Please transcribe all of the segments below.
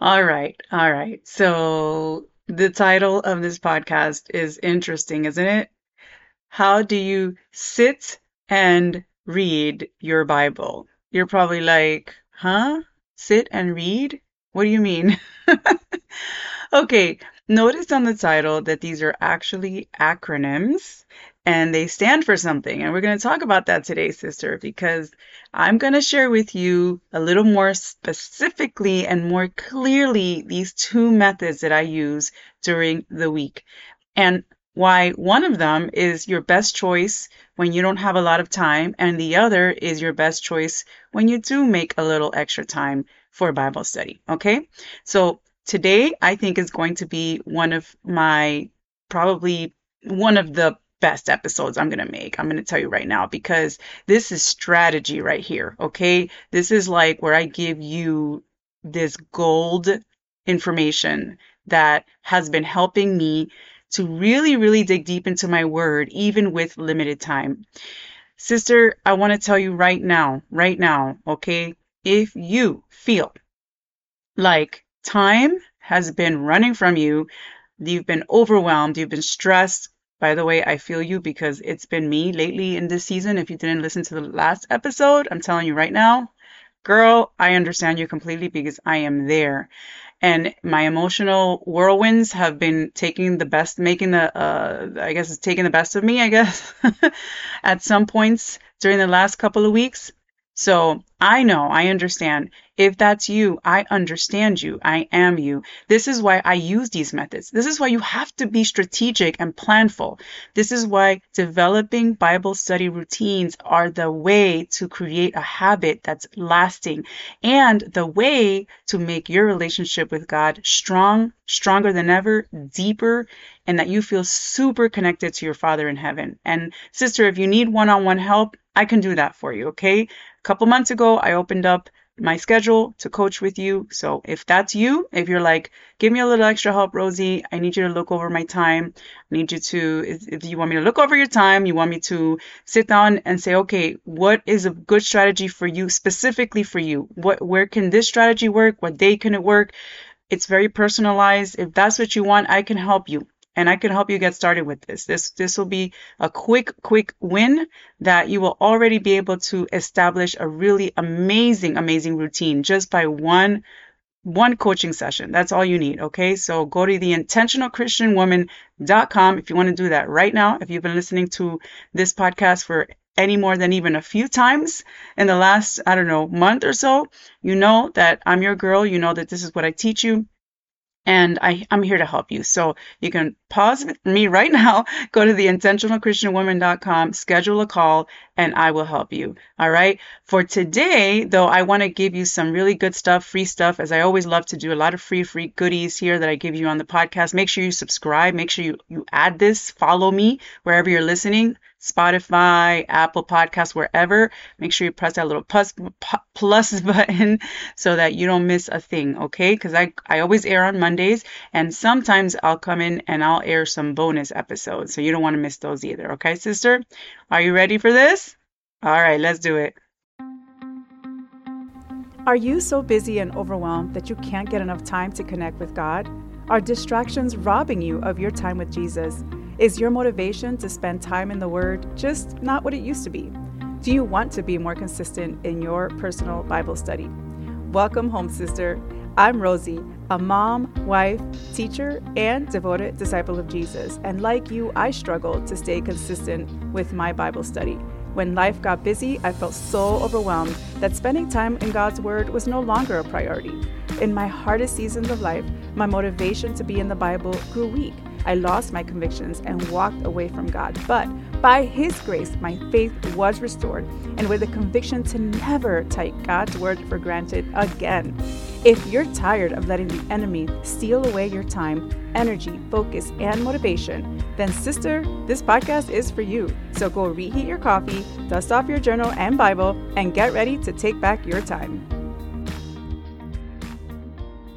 All right, all right. So the title of this podcast is interesting, isn't it? How do you sit and read your Bible? You're probably like, huh? Sit and read? What do you mean? Okay, notice on the title that these are actually acronyms and they stand for something. And we're going to talk about that today, sister, because I'm going to share with you a little more specifically and more clearly these two methods that I use during the week. And why one of them is your best choice when you don't have a lot of time, and the other is your best choice when you do make a little extra time for Bible study. Okay? So today I think is going to be one of my probably one of the best episodes I'm going to make. I'm going to tell you right now because this is strategy right here. Okay. This is like where I give you this gold information that has been helping me to really, really dig deep into my word, even with limited time. Sister, I want to tell you right now, right now, okay? If you feel like time has been running from you, you've been overwhelmed, you've been stressed, by the way, I feel you because it's been me lately in this season. If you didn't listen to the last episode, I'm telling you right now, girl, I understand you completely because I am there and my emotional whirlwinds have been taking the best making the uh, i guess it's taking the best of me i guess at some points during the last couple of weeks so I know, I understand. If that's you, I understand you. I am you. This is why I use these methods. This is why you have to be strategic and planful. This is why developing Bible study routines are the way to create a habit that's lasting and the way to make your relationship with God strong, stronger than ever, deeper, and that you feel super connected to your Father in heaven. And sister, if you need one on one help, I can do that for you, okay? Couple months ago, I opened up my schedule to coach with you. So if that's you, if you're like, give me a little extra help, Rosie, I need you to look over my time. I need you to, if you want me to look over your time, you want me to sit down and say, okay, what is a good strategy for you, specifically for you? What, where can this strategy work? What day can it work? It's very personalized. If that's what you want, I can help you and I can help you get started with this. This this will be a quick quick win that you will already be able to establish a really amazing amazing routine just by one one coaching session. That's all you need, okay? So go to the intentionalchristianwoman.com if you want to do that right now. If you've been listening to this podcast for any more than even a few times in the last, I don't know, month or so, you know that I'm your girl. You know that this is what I teach you and I, I'm here to help you. So you can pause me right now, go to the intentionalchristianwoman.com, schedule a call, and I will help you. All right. For today, though, I want to give you some really good stuff, free stuff, as I always love to do a lot of free, free goodies here that I give you on the podcast. Make sure you subscribe. Make sure you, you add this, follow me wherever you're listening. Spotify, Apple Podcasts, wherever. Make sure you press that little plus, plus button so that you don't miss a thing, okay? Because I, I always air on Mondays, and sometimes I'll come in and I'll air some bonus episodes. So you don't want to miss those either, okay, sister? Are you ready for this? All right, let's do it. Are you so busy and overwhelmed that you can't get enough time to connect with God? Are distractions robbing you of your time with Jesus? Is your motivation to spend time in the Word just not what it used to be? Do you want to be more consistent in your personal Bible study? Welcome home, sister. I'm Rosie, a mom, wife, teacher, and devoted disciple of Jesus. And like you, I struggled to stay consistent with my Bible study. When life got busy, I felt so overwhelmed that spending time in God's Word was no longer a priority. In my hardest seasons of life, my motivation to be in the Bible grew weak. I lost my convictions and walked away from God. But by His grace, my faith was restored, and with a conviction to never take God's word for granted again. If you're tired of letting the enemy steal away your time, energy, focus, and motivation, then, sister, this podcast is for you. So go reheat your coffee, dust off your journal and Bible, and get ready to take back your time.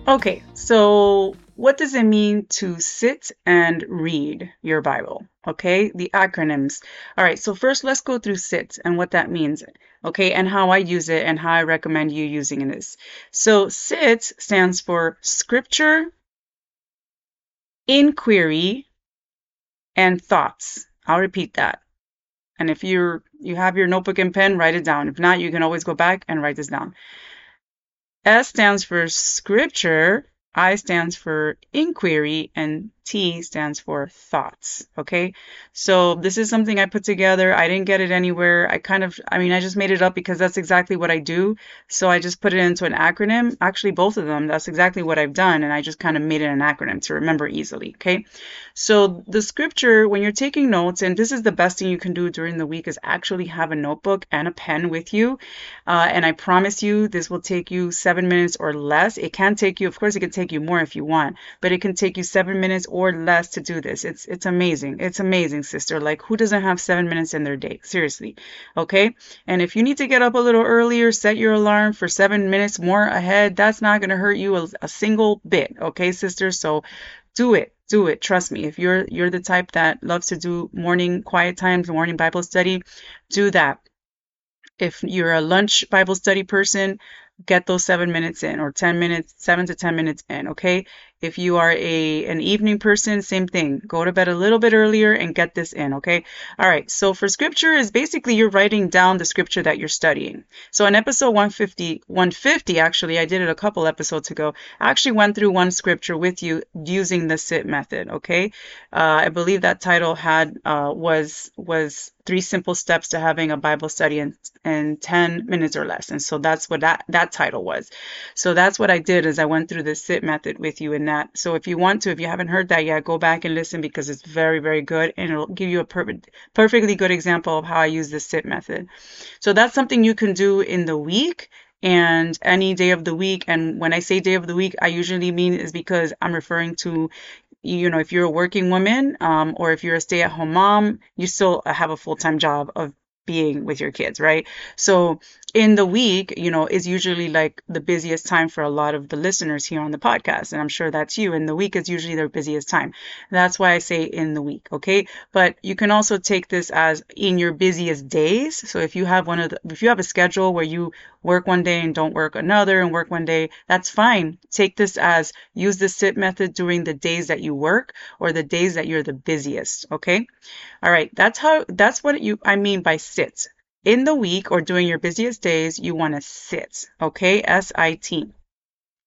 Okay, so what does it mean to sit and read your Bible? Okay, the acronyms. All right, so first let's go through SIT and what that means. Okay, and how I use it and how I recommend you using this. So SIT stands for Scripture, Inquiry, and Thoughts. I'll repeat that. And if you're you have your notebook and pen, write it down. If not, you can always go back and write this down. S stands for scripture, I stands for inquiry, and T stands for thoughts. Okay. So this is something I put together. I didn't get it anywhere. I kind of, I mean, I just made it up because that's exactly what I do. So I just put it into an acronym. Actually, both of them, that's exactly what I've done. And I just kind of made it an acronym to remember easily. Okay. So the scripture, when you're taking notes, and this is the best thing you can do during the week, is actually have a notebook and a pen with you. Uh, and I promise you, this will take you seven minutes or less. It can take you, of course, it can take you more if you want, but it can take you seven minutes or less to do this. It's it's amazing. It's amazing, sister. Like who doesn't have 7 minutes in their day? Seriously. Okay? And if you need to get up a little earlier, set your alarm for 7 minutes more ahead. That's not going to hurt you a, a single bit, okay, sister? So do it do it trust me if you're you're the type that loves to do morning quiet times morning bible study do that if you're a lunch bible study person get those seven minutes in or 10 minutes, seven to 10 minutes in. Okay. If you are a an evening person, same thing. Go to bed a little bit earlier and get this in, okay? All right. So for scripture is basically you're writing down the scripture that you're studying. So in episode 150, 150 actually, I did it a couple episodes ago. I actually went through one scripture with you using the sit method, okay? Uh, I believe that title had uh, was was three simple steps to having a Bible study in, in 10 minutes or less. And so that's what that, that title was. So that's what I did is I went through the sit method with you in that. So if you want to, if you haven't heard that yet, go back and listen because it's very, very good and it'll give you a perfect, perfectly good example of how I use the sit method. So that's something you can do in the week and any day of the week. And when I say day of the week, I usually mean is because I'm referring to you know, if you're a working woman um, or if you're a stay at home mom, you still have a full time job of being with your kids, right? So in the week, you know, is usually like the busiest time for a lot of the listeners here on the podcast. And I'm sure that's you. And the week is usually their busiest time. That's why I say in the week. Okay. But you can also take this as in your busiest days. So if you have one of the, if you have a schedule where you work one day and don't work another and work one day, that's fine. Take this as use the sit method during the days that you work or the days that you're the busiest. Okay. All right. That's how, that's what you, I mean by sit in the week or during your busiest days, you want to sit, okay? S I T.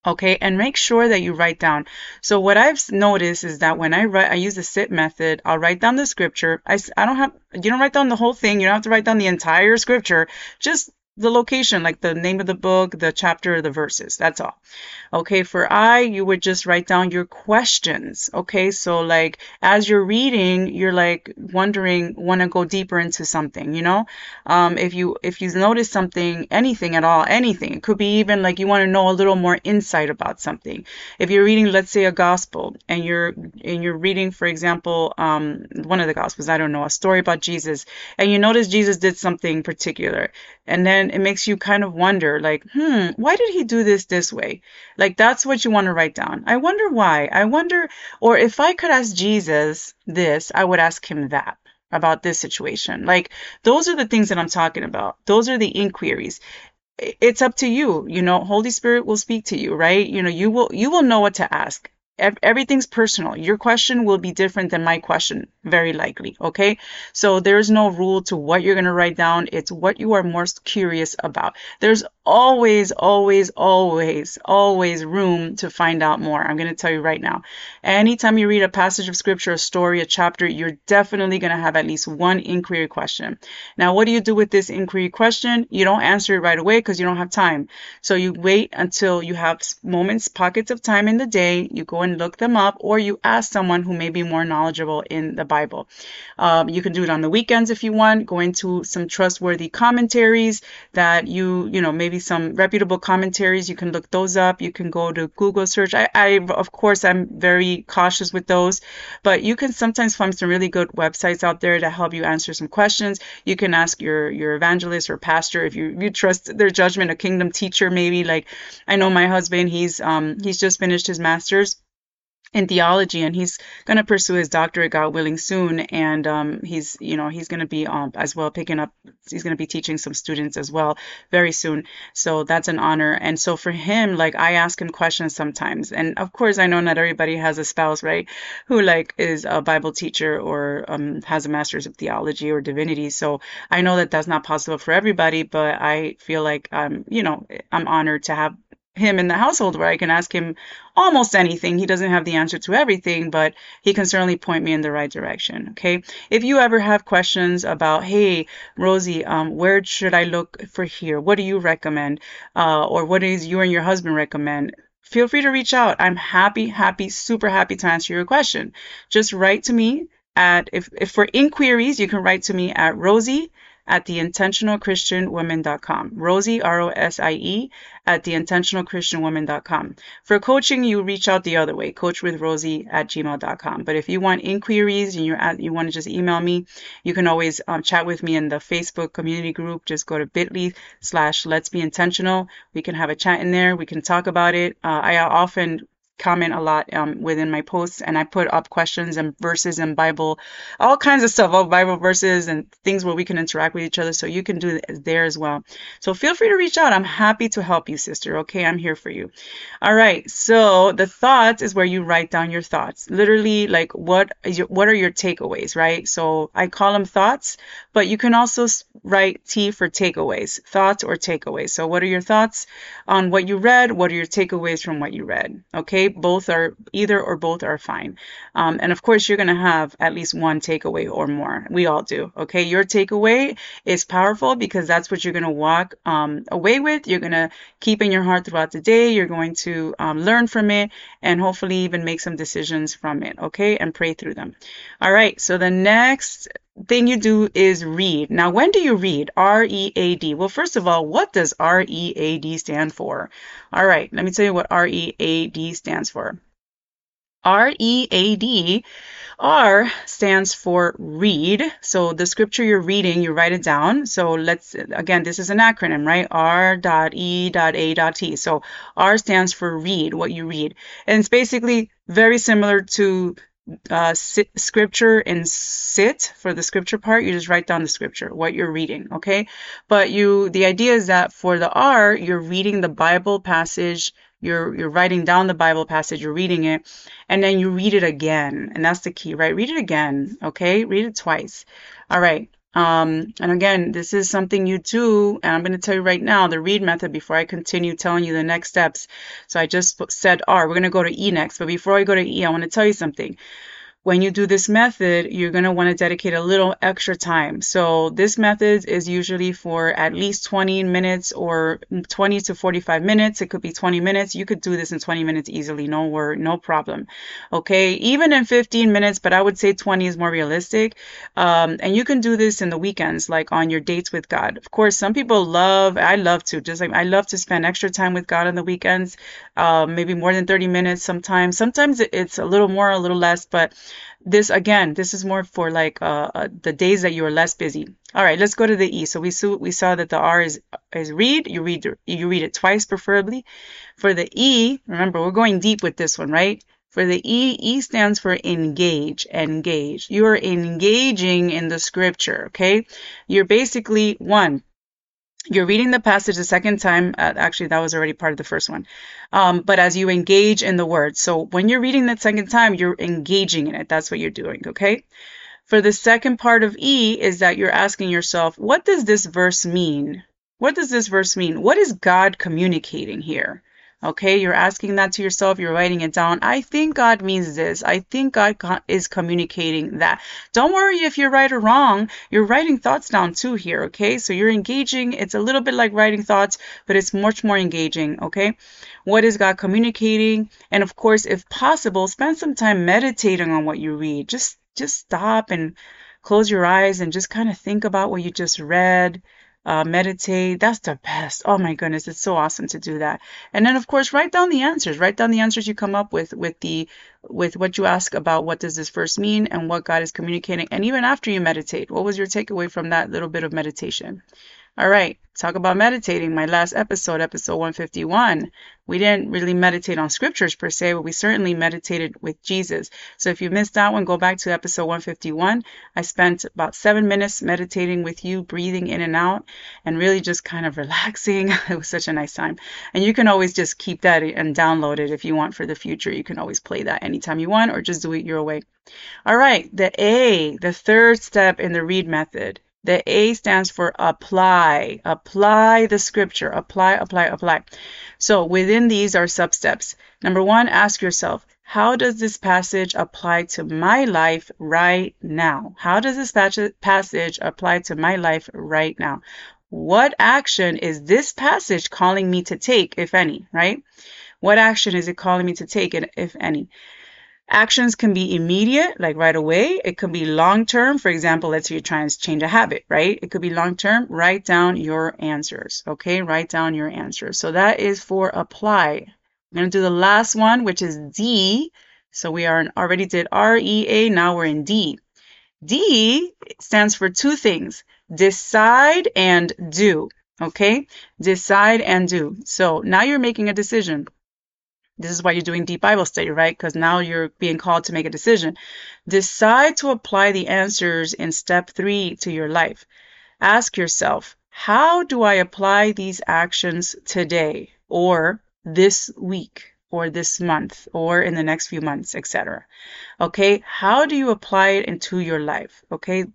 Okay, and make sure that you write down. So what I've noticed is that when I write, I use the sit method. I'll write down the scripture. I, I don't have, you don't write down the whole thing. You don't have to write down the entire scripture. Just the location, like the name of the book, the chapter, the verses. That's all. Okay, for I, you would just write down your questions. Okay, so like as you're reading, you're like wondering, want to go deeper into something, you know? Um, if you if you notice something, anything at all, anything, it could be even like you want to know a little more insight about something. If you're reading, let's say, a gospel, and you're and you're reading, for example, um, one of the gospels, I don't know, a story about Jesus, and you notice Jesus did something particular, and then it makes you kind of wonder, like, hmm, why did he do this this way? Like that's what you want to write down. I wonder why. I wonder, or if I could ask Jesus this, I would ask him that about this situation. Like those are the things that I'm talking about. Those are the inquiries. It's up to you. You know, Holy Spirit will speak to you, right? You know, you will you will know what to ask everything's personal. Your question will be different than my question, very likely. Okay. So there's no rule to what you're going to write down. It's what you are most curious about. There's always, always, always, always room to find out more. I'm going to tell you right now. Anytime you read a passage of scripture, a story, a chapter, you're definitely going to have at least one inquiry question. Now, what do you do with this inquiry question? You don't answer it right away because you don't have time. So you wait until you have moments, pockets of time in the day. You go and look them up, or you ask someone who may be more knowledgeable in the Bible. Um, you can do it on the weekends if you want. Go into some trustworthy commentaries that you, you know, maybe some reputable commentaries. You can look those up. You can go to Google search. I, I of course, I'm very cautious with those, but you can sometimes find some really good websites out there to help you answer some questions. You can ask your your evangelist or pastor if you you trust their judgment, a kingdom teacher maybe. Like I know my husband, he's um he's just finished his master's in theology and he's going to pursue his doctorate god willing soon and um, he's you know he's going to be um, as well picking up he's going to be teaching some students as well very soon. So that's an honor. And so for him like i ask him questions sometimes. And of course i know not everybody has a spouse right who like is a bible teacher or um, has a master's of theology or divinity. So i know that that's not possible for everybody but i feel like um you know i'm honored to have him in the household where I can ask him almost anything. He doesn't have the answer to everything, but he can certainly point me in the right direction. Okay. If you ever have questions about, hey, Rosie, um, where should I look for here? What do you recommend? Uh, or what is you and your husband recommend? Feel free to reach out. I'm happy, happy, super happy to answer your question. Just write to me at, if, if for inquiries, you can write to me at Rosie at theintentionalchristianwoman.com. Rosie, R O S I E, at theintentionalchristianwoman.com. For coaching, you reach out the other way, coachwithrosie at gmail.com. But if you want inquiries and you're at, you want to just email me, you can always um, chat with me in the Facebook community group. Just go to bit.ly slash let's be intentional. We can have a chat in there. We can talk about it. Uh, I often comment a lot um, within my posts and I put up questions and verses and Bible, all kinds of stuff, all Bible verses and things where we can interact with each other. So you can do there as well. So feel free to reach out. I'm happy to help you, sister. Okay, I'm here for you. All right. So the thoughts is where you write down your thoughts. Literally, like what is your what are your takeaways, right? So I call them thoughts, but you can also write T for takeaways, thoughts or takeaways. So what are your thoughts on what you read? What are your takeaways from what you read? Okay both are either or both are fine. Um, and of course, you're going to have at least one takeaway or more. We all do. Okay. Your takeaway is powerful because that's what you're going to walk um, away with. You're going to keep in your heart throughout the day. You're going to um, learn from it and hopefully even make some decisions from it. Okay. And pray through them. All right. So the next thing you do is read. Now, when do you read? R E A D. Well, first of all, what does R E A D stand for? All right, let me tell you what R E A D stands for. R E A D. R stands for read. So the scripture you're reading, you write it down. So let's, again, this is an acronym, right? R dot E dot A dot T. So R stands for read, what you read. And it's basically very similar to uh, sit, scripture and sit for the scripture part, you just write down the scripture, what you're reading, okay? But you, the idea is that for the R, you're reading the Bible passage, you're you're writing down the Bible passage, you're reading it, and then you read it again, and that's the key, right? Read it again, okay? Read it twice. All right. Um, and again, this is something you do, and I'm going to tell you right now the read method before I continue telling you the next steps. So I just said R. We're going to go to E next, but before I go to E, I want to tell you something when you do this method, you're going to want to dedicate a little extra time. So this method is usually for at least 20 minutes or 20 to 45 minutes. It could be 20 minutes. You could do this in 20 minutes easily. No word, no problem. Okay. Even in 15 minutes, but I would say 20 is more realistic. Um, and you can do this in the weekends, like on your dates with God. Of course, some people love, I love to, just like I love to spend extra time with God on the weekends, um, maybe more than 30 minutes sometimes. Sometimes it's a little more, a little less, but this again, this is more for like uh, uh, the days that you are less busy. All right, let's go to the E. So we saw we saw that the R is is read. You read you read it twice preferably. For the E, remember we're going deep with this one, right? For the E, E stands for engage, engage. You are engaging in the scripture, okay? You're basically one, you're reading the passage the second time. Uh, actually, that was already part of the first one. Um, but as you engage in the word. So when you're reading that second time, you're engaging in it. That's what you're doing, okay? For the second part of E is that you're asking yourself, what does this verse mean? What does this verse mean? What is God communicating here? Okay, you're asking that to yourself, you're writing it down. I think God means this. I think God is communicating that. Don't worry if you're right or wrong. You're writing thoughts down too here, okay? So you're engaging. It's a little bit like writing thoughts, but it's much more engaging, okay? What is God communicating? And of course, if possible, spend some time meditating on what you read. Just just stop and close your eyes and just kind of think about what you just read uh, meditate. That's the best. Oh my goodness, it's so awesome to do that. And then of course, write down the answers. Write down the answers you come up with with the with what you ask about what does this first mean and what God is communicating. And even after you meditate, what was your takeaway from that little bit of meditation? All right, talk about meditating. My last episode, episode 151, we didn't really meditate on scriptures per se, but we certainly meditated with Jesus. So if you missed that one, go back to episode 151. I spent about seven minutes meditating with you, breathing in and out, and really just kind of relaxing. It was such a nice time. And you can always just keep that and download it if you want for the future. You can always play that anytime you want or just do it your way. All right, the A, the third step in the read method the A stands for apply. Apply the scripture. Apply, apply, apply. So within these are substeps. Number one, ask yourself, how does this passage apply to my life right now? How does this passage apply to my life right now? What action is this passage calling me to take, if any, right? What action is it calling me to take, if any? Actions can be immediate, like right away. It could be long term. For example, let's say you're trying to change a habit, right? It could be long term. Write down your answers. Okay, write down your answers. So that is for apply. I'm going to do the last one, which is D. So we are in, already did R, E, A. Now we're in D. D stands for two things decide and do. Okay, decide and do. So now you're making a decision. This is why you're doing deep Bible study, right? Because now you're being called to make a decision. Decide to apply the answers in step three to your life. Ask yourself, how do I apply these actions today or this week or this month or in the next few months, etc. Okay, how do you apply it into your life? Okay,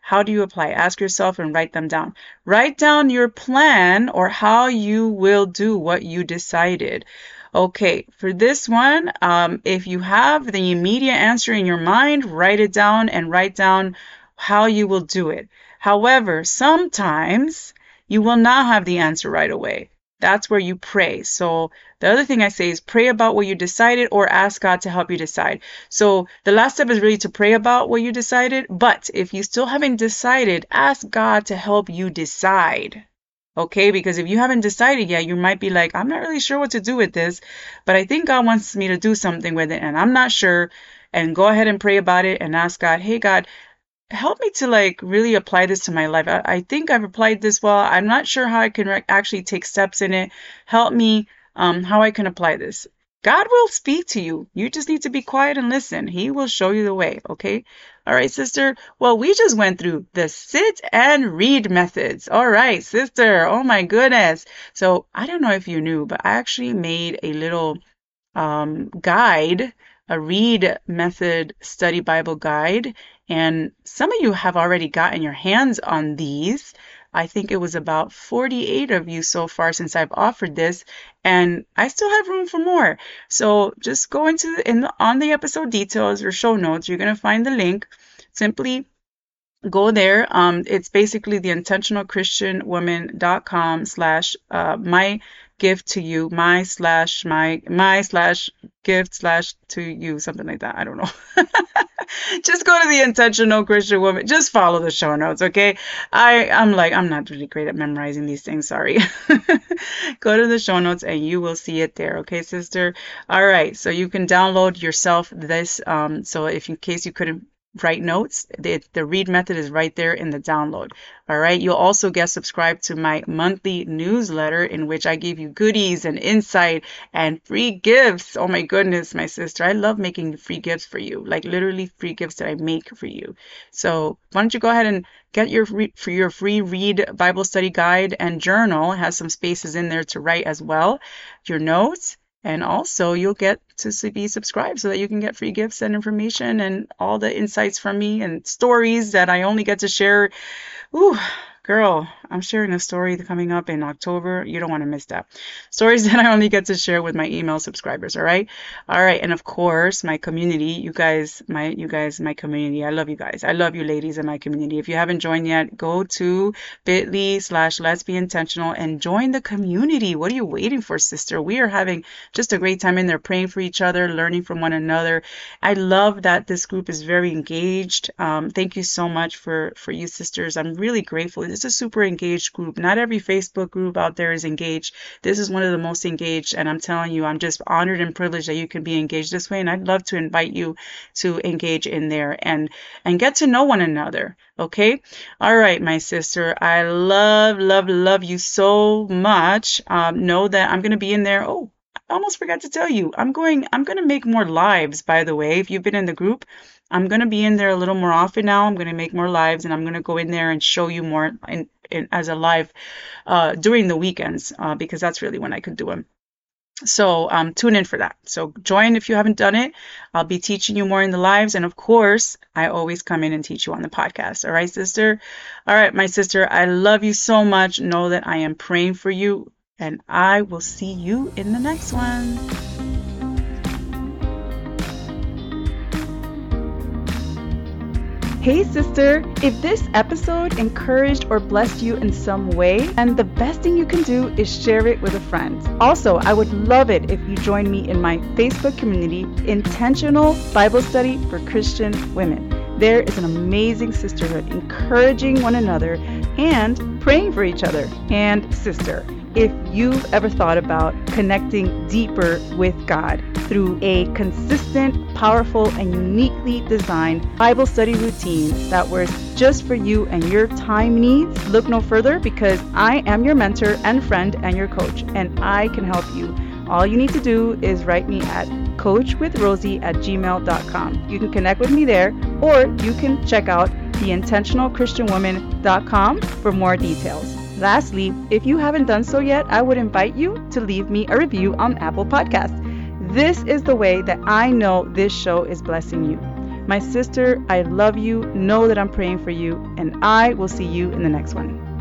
how do you apply? Ask yourself and write them down. Write down your plan or how you will do what you decided. Okay, for this one, um, if you have the immediate answer in your mind, write it down and write down how you will do it. However, sometimes you will not have the answer right away. That's where you pray. So the other thing I say is pray about what you decided or ask God to help you decide. So the last step is really to pray about what you decided. But if you still haven't decided, ask God to help you decide. Okay, because if you haven't decided yet, you might be like, I'm not really sure what to do with this, but I think God wants me to do something with it, and I'm not sure. And go ahead and pray about it and ask God, hey, God, help me to like really apply this to my life. I, I think I've applied this well. I'm not sure how I can re- actually take steps in it. Help me um, how I can apply this. God will speak to you. You just need to be quiet and listen. He will show you the way, okay? All right, sister. Well, we just went through the sit and read methods. All right, sister. Oh my goodness. So I don't know if you knew, but I actually made a little um, guide, a read method study Bible guide. And some of you have already gotten your hands on these. I think it was about 48 of you so far since I've offered this, and I still have room for more. So just go into the, in the, on the episode details or show notes. You're gonna find the link. Simply go there. Um, it's basically the intentionalchristianwoman.com slash uh, my gift to you, my slash my my slash gift slash to you, something like that. I don't know. just go to the intentional Christian woman. Just follow the show notes, okay? I I'm like I'm not really great at memorizing these things. Sorry. go to the show notes and you will see it there, okay, sister? All right. So you can download yourself this. Um, so if in case you couldn't write notes. The, the read method is right there in the download. All right. You'll also get subscribed to my monthly newsletter in which I give you goodies and insight and free gifts. Oh my goodness, my sister. I love making free gifts for you, like literally free gifts that I make for you. So why don't you go ahead and get your free, for your free read Bible study guide and journal. It has some spaces in there to write as well. Your notes and also, you'll get to be subscribed so that you can get free gifts and information and all the insights from me and stories that I only get to share. Ooh, girl, I'm sharing a story coming up in October. You don't want to miss that. Stories that I only get to share with my email subscribers. All right. All right. And of course, my community, you guys, my, you guys, my community. I love you guys. I love you ladies in my community. If you haven't joined yet, go to bit.ly slash let's be intentional and join the community. What are you waiting for, sister? We are having just a great time in there praying for each other, learning from one another. I love that this group is very engaged. Um, thank you so much for, for you sisters. I'm really grateful This is a super engaged group. Not every Facebook group out there is engaged. This is one of the most engaged, and I'm telling you, I'm just honored and privileged that you can be engaged this way. And I'd love to invite you to engage in there and and get to know one another. Okay. All right, my sister. I love, love, love you so much. Um, know that I'm gonna be in there. Oh, I almost forgot to tell you. I'm going. I'm gonna make more lives. By the way, if you've been in the group, I'm going to be in there a little more often now. I'm going to make more lives and I'm going to go in there and show you more in, in as a live uh, during the weekends uh, because that's really when I could do them. So um, tune in for that. So join if you haven't done it. I'll be teaching you more in the lives. And of course, I always come in and teach you on the podcast. All right, sister? All right, my sister, I love you so much. Know that I am praying for you. And I will see you in the next one. Hey, sister! If this episode encouraged or blessed you in some way, then the best thing you can do is share it with a friend. Also, I would love it if you join me in my Facebook community, Intentional Bible Study for Christian Women. There is an amazing sisterhood, encouraging one another and praying for each other. And, sister, if you've ever thought about connecting deeper with God through a consistent, powerful, and uniquely designed Bible study routine that works just for you and your time needs, look no further because I am your mentor and friend and your coach, and I can help you. All you need to do is write me at coachwithrosie at gmail.com. You can connect with me there, or you can check out theintentionalchristianwoman.com for more details. Lastly, if you haven't done so yet, I would invite you to leave me a review on Apple Podcasts. This is the way that I know this show is blessing you. My sister, I love you. Know that I'm praying for you, and I will see you in the next one.